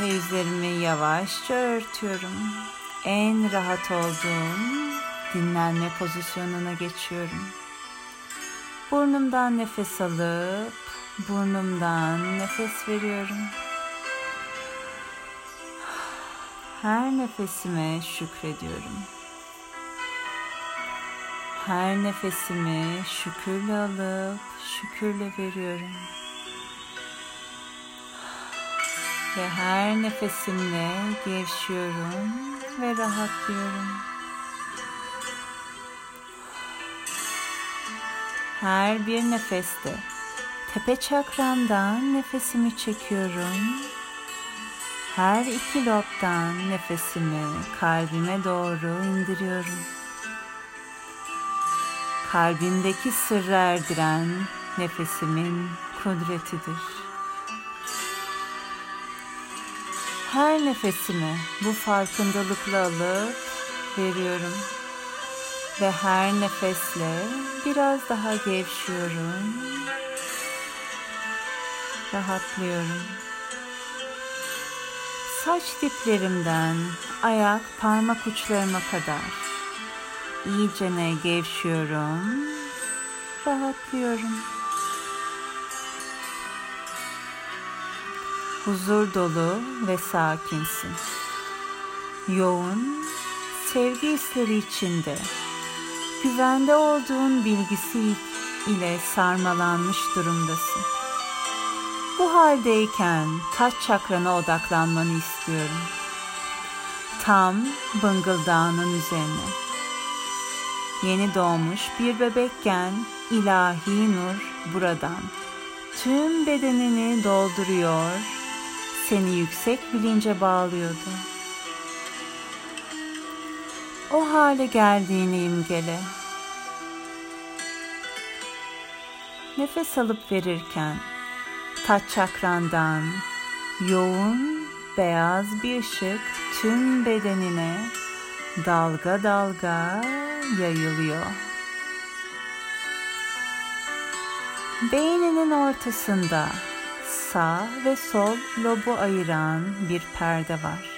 Ve üzerimi yavaşça örtüyorum. En rahat olduğum dinlenme pozisyonuna geçiyorum. Burnumdan nefes alıp burnumdan nefes veriyorum. Her nefesime şükrediyorum. Her nefesimi şükürle alıp şükürle veriyorum. Ve her nefesimle gevşiyorum ve rahatlıyorum. Her bir nefeste tepe çakramdan nefesimi çekiyorum. Her iki lobdan nefesimi kalbime doğru indiriyorum. Kalbimdeki sırrı erdiren nefesimin kudretidir. Her nefesimi bu farkındalıkla alıp veriyorum. Ve her nefesle biraz daha gevşiyorum. Rahatlıyorum. Saç diplerimden ayak parmak uçlarıma kadar iyicene gevşiyorum. Rahatlıyorum. Huzur dolu ve sakinsin. Yoğun sevgi hisleri içinde güvende olduğun bilgisi ile sarmalanmış durumdasın. Bu haldeyken taç çakrana odaklanmanı istiyorum. Tam bıngıldağının üzerine. Yeni doğmuş bir bebekken ilahi nur buradan tüm bedenini dolduruyor, seni yüksek bilince bağlıyordu. O hale geldiğini imgele. Nefes alıp verirken taç çakrandan yoğun beyaz bir ışık tüm bedenine dalga dalga yayılıyor. Beyninin ortasında sağ ve sol lobu ayıran bir perde var.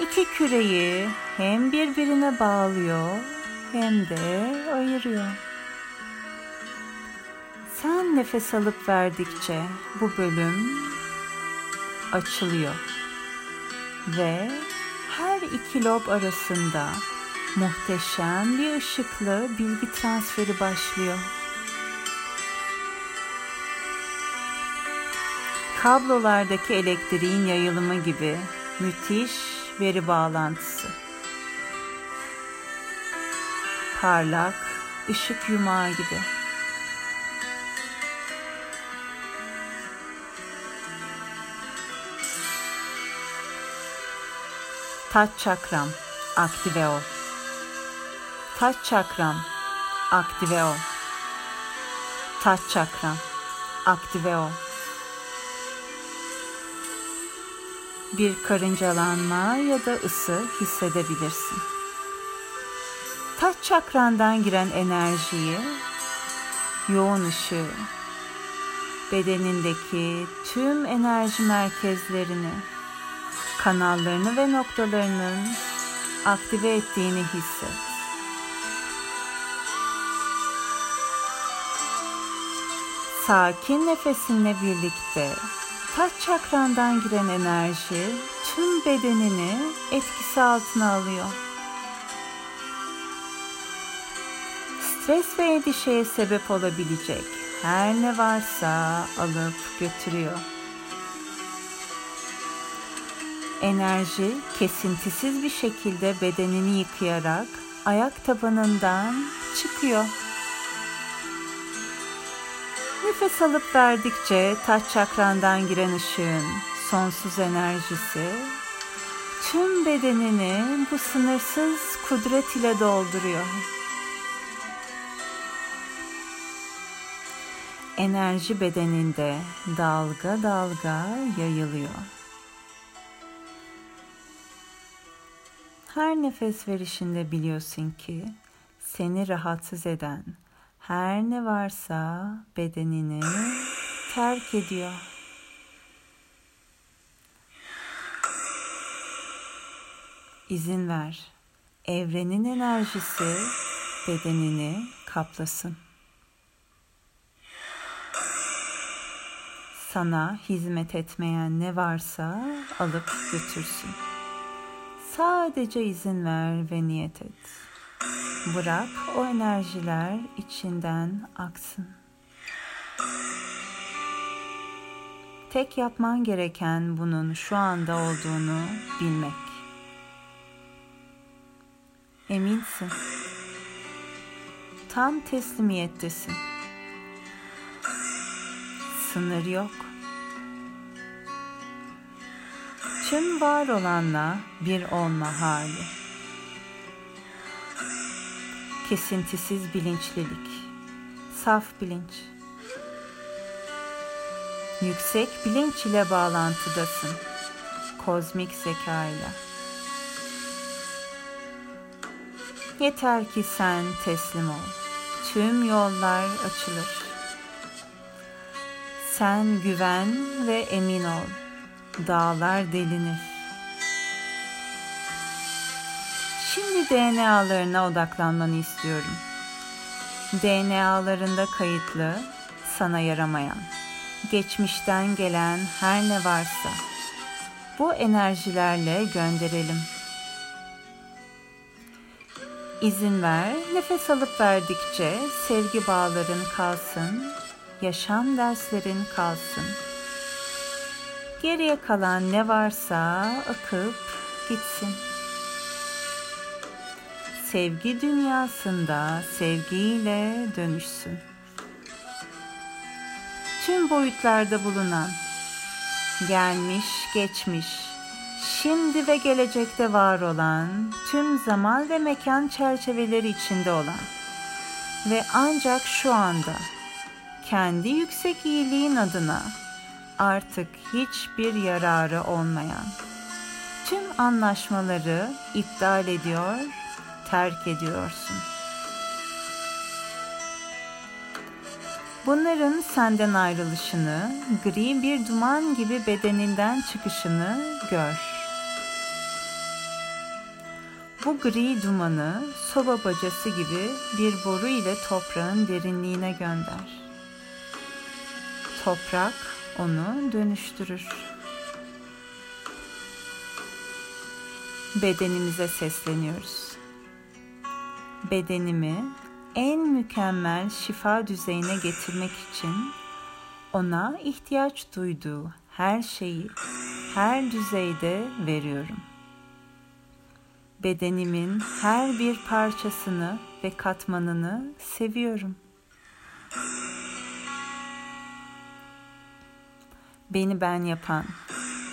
İki küreyi hem birbirine bağlıyor hem de ayırıyor. Sen nefes alıp verdikçe bu bölüm açılıyor ve her iki lob arasında muhteşem bir ışıklı bilgi transferi başlıyor. Kablolardaki elektriğin yayılımı gibi müthiş veri bağlantısı. Parlak ışık yumağı gibi. Taç çakram aktive ol. Taç çakram aktive ol. Taç çakram aktive ol. Bir karıncalanma ya da ısı hissedebilirsin. Taç çakrandan giren enerjiyi, yoğun ışığı, bedenindeki tüm enerji merkezlerini kanallarını ve noktalarının aktive ettiğini hisset. Sakin nefesinle birlikte taç çakrandan giren enerji tüm bedenini etkisi altına alıyor. Stres ve endişeye sebep olabilecek her ne varsa alıp götürüyor. Enerji kesintisiz bir şekilde bedenini yıkayarak ayak tabanından çıkıyor. Nefes alıp verdikçe taç çakrandan giren ışığın sonsuz enerjisi tüm bedenini bu sınırsız kudret ile dolduruyor. Enerji bedeninde dalga dalga yayılıyor. Her nefes verişinde biliyorsun ki seni rahatsız eden her ne varsa bedenini terk ediyor. İzin ver. Evrenin enerjisi bedenini kaplasın. Sana hizmet etmeyen ne varsa alıp götürsün. Sadece izin ver ve niyet et. Bırak o enerjiler içinden aksın. Tek yapman gereken bunun şu anda olduğunu bilmek. Eminsin. Tam teslimiyettesin. Sınır yok. Tüm var olanla bir olma hali. Kesintisiz bilinçlilik. Saf bilinç. Yüksek bilinç ile bağlantıdasın. Kozmik zeka ile. Yeter ki sen teslim ol. Tüm yollar açılır. Sen güven ve emin ol. Dağlar delinir. Şimdi DNA'larına odaklanmanı istiyorum. DNA'larında kayıtlı, sana yaramayan, geçmişten gelen her ne varsa bu enerjilerle gönderelim.'' İzin ver, nefes alıp verdikçe sevgi bağların kalsın, yaşam derslerin kalsın. Geriye kalan ne varsa akıp gitsin. Sevgi dünyasında sevgiyle dönüşsün. Tüm boyutlarda bulunan, gelmiş, geçmiş, şimdi ve gelecekte var olan, tüm zaman ve mekan çerçeveleri içinde olan ve ancak şu anda kendi yüksek iyiliğin adına artık hiçbir yararı olmayan tüm anlaşmaları iptal ediyor, terk ediyorsun. Bunların senden ayrılışını, gri bir duman gibi bedeninden çıkışını gör. Bu gri dumanı soba bacası gibi bir boru ile toprağın derinliğine gönder. Toprak onu dönüştürür. Bedenimize sesleniyoruz. Bedenimi en mükemmel şifa düzeyine getirmek için ona ihtiyaç duyduğu her şeyi her düzeyde veriyorum.'' bedenimin her bir parçasını ve katmanını seviyorum. Beni ben yapan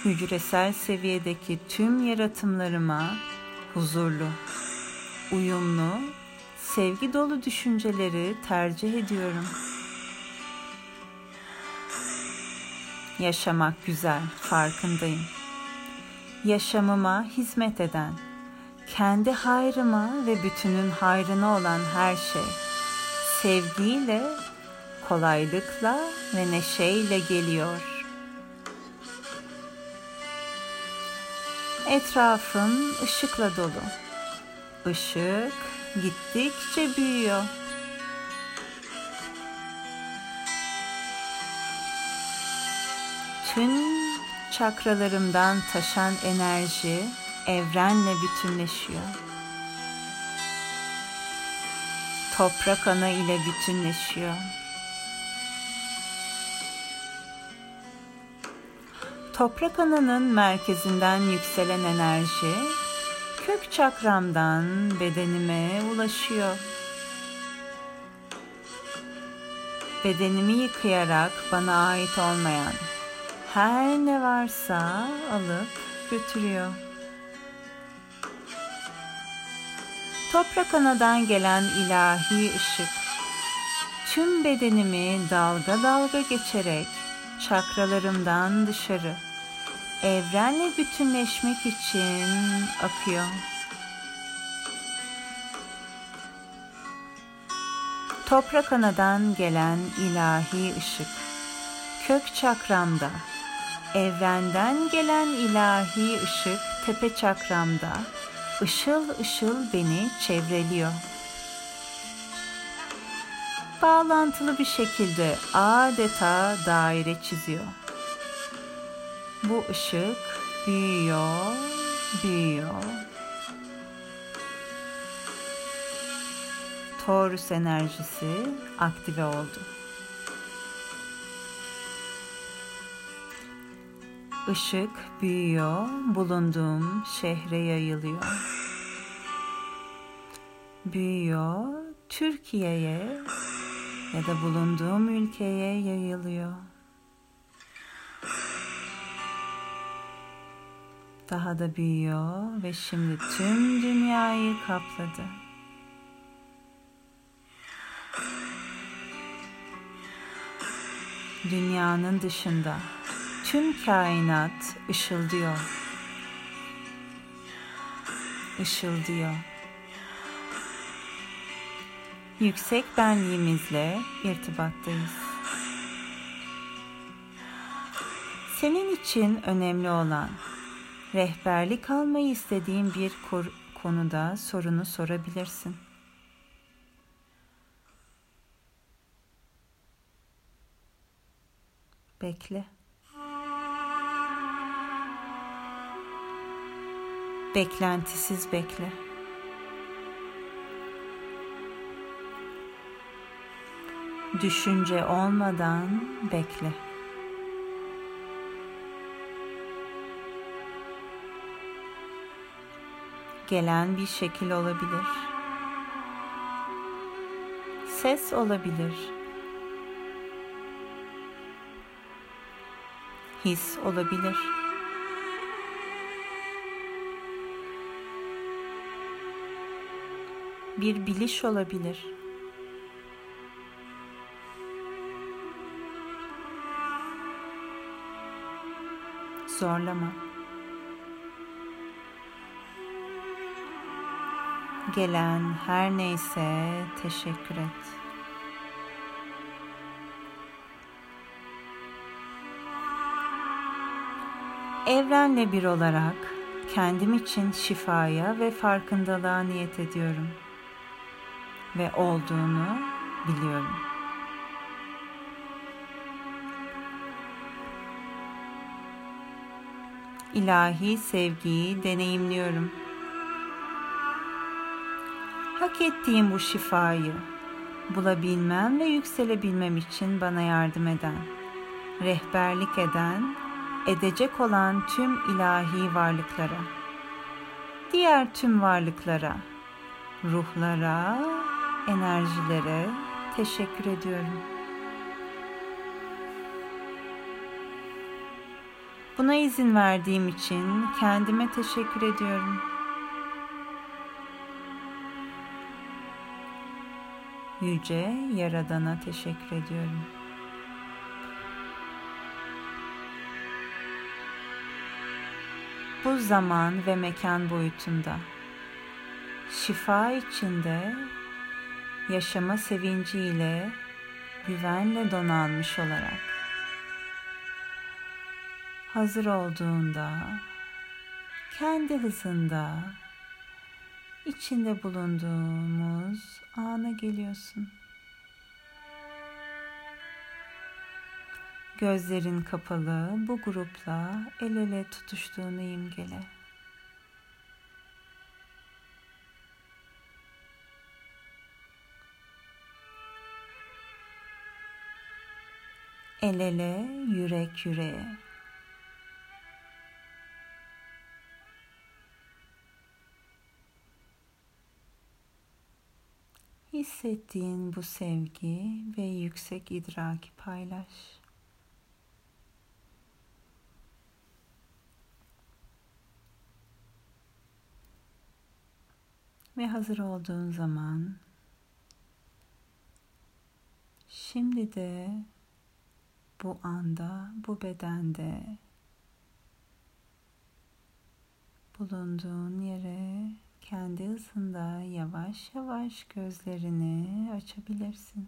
hücresel seviyedeki tüm yaratımlarıma huzurlu, uyumlu, sevgi dolu düşünceleri tercih ediyorum. Yaşamak güzel, farkındayım. Yaşamıma hizmet eden kendi hayrıma ve bütünün hayrına olan her şey sevgiyle, kolaylıkla ve neşeyle geliyor. Etrafım ışıkla dolu. Işık gittikçe büyüyor. Tüm çakralarımdan taşan enerji evrenle bütünleşiyor. Toprak ana ile bütünleşiyor. Toprak ananın merkezinden yükselen enerji kök çakramdan bedenime ulaşıyor. Bedenimi yıkayarak bana ait olmayan her ne varsa alıp götürüyor. Toprak anadan gelen ilahi ışık tüm bedenimi dalga dalga geçerek çakralarımdan dışarı evrenle bütünleşmek için akıyor. Toprak anadan gelen ilahi ışık kök çakramda, evrenden gelen ilahi ışık tepe çakramda ışıl ışıl beni çevreliyor. Bağlantılı bir şekilde adeta daire çiziyor. Bu ışık büyüyor, büyüyor. Taurus enerjisi aktive oldu. Işık büyüyor, bulunduğum şehre yayılıyor. Büyüyor, Türkiye'ye ya da bulunduğum ülkeye yayılıyor. Daha da büyüyor ve şimdi tüm dünyayı kapladı. Dünyanın dışında tüm kainat ışıldıyor. Işıldıyor. Yüksek benliğimizle irtibattayız. Senin için önemli olan rehberlik almayı istediğin bir konuda sorunu sorabilirsin. Bekle. Beklentisiz bekle. Düşünce olmadan bekle. Gelen bir şekil olabilir. Ses olabilir. His olabilir. Bir biliş olabilir. Zorlama. Gelen her neyse teşekkür et. Evrenle bir olarak kendim için şifaya ve farkındalığa niyet ediyorum ve olduğunu biliyorum. İlahi sevgiyi deneyimliyorum. Hak ettiğim bu şifayı bulabilmem ve yükselebilmem için bana yardım eden, rehberlik eden, edecek olan tüm ilahi varlıklara, diğer tüm varlıklara, ruhlara, enerjilere teşekkür ediyorum. Buna izin verdiğim için kendime teşekkür ediyorum. Yüce Yaradan'a teşekkür ediyorum. Bu zaman ve mekan boyutunda şifa içinde yaşama sevinciyle güvenle donanmış olarak hazır olduğunda kendi hızında içinde bulunduğumuz ana geliyorsun. Gözlerin kapalı bu grupla el ele tutuştuğunu imgele. El ele, yürek yüreğe. Hissettiğin bu sevgi ve yüksek idraki paylaş. Ve hazır olduğun zaman şimdi de bu anda, bu bedende bulunduğun yere kendi hızında yavaş yavaş gözlerini açabilirsin.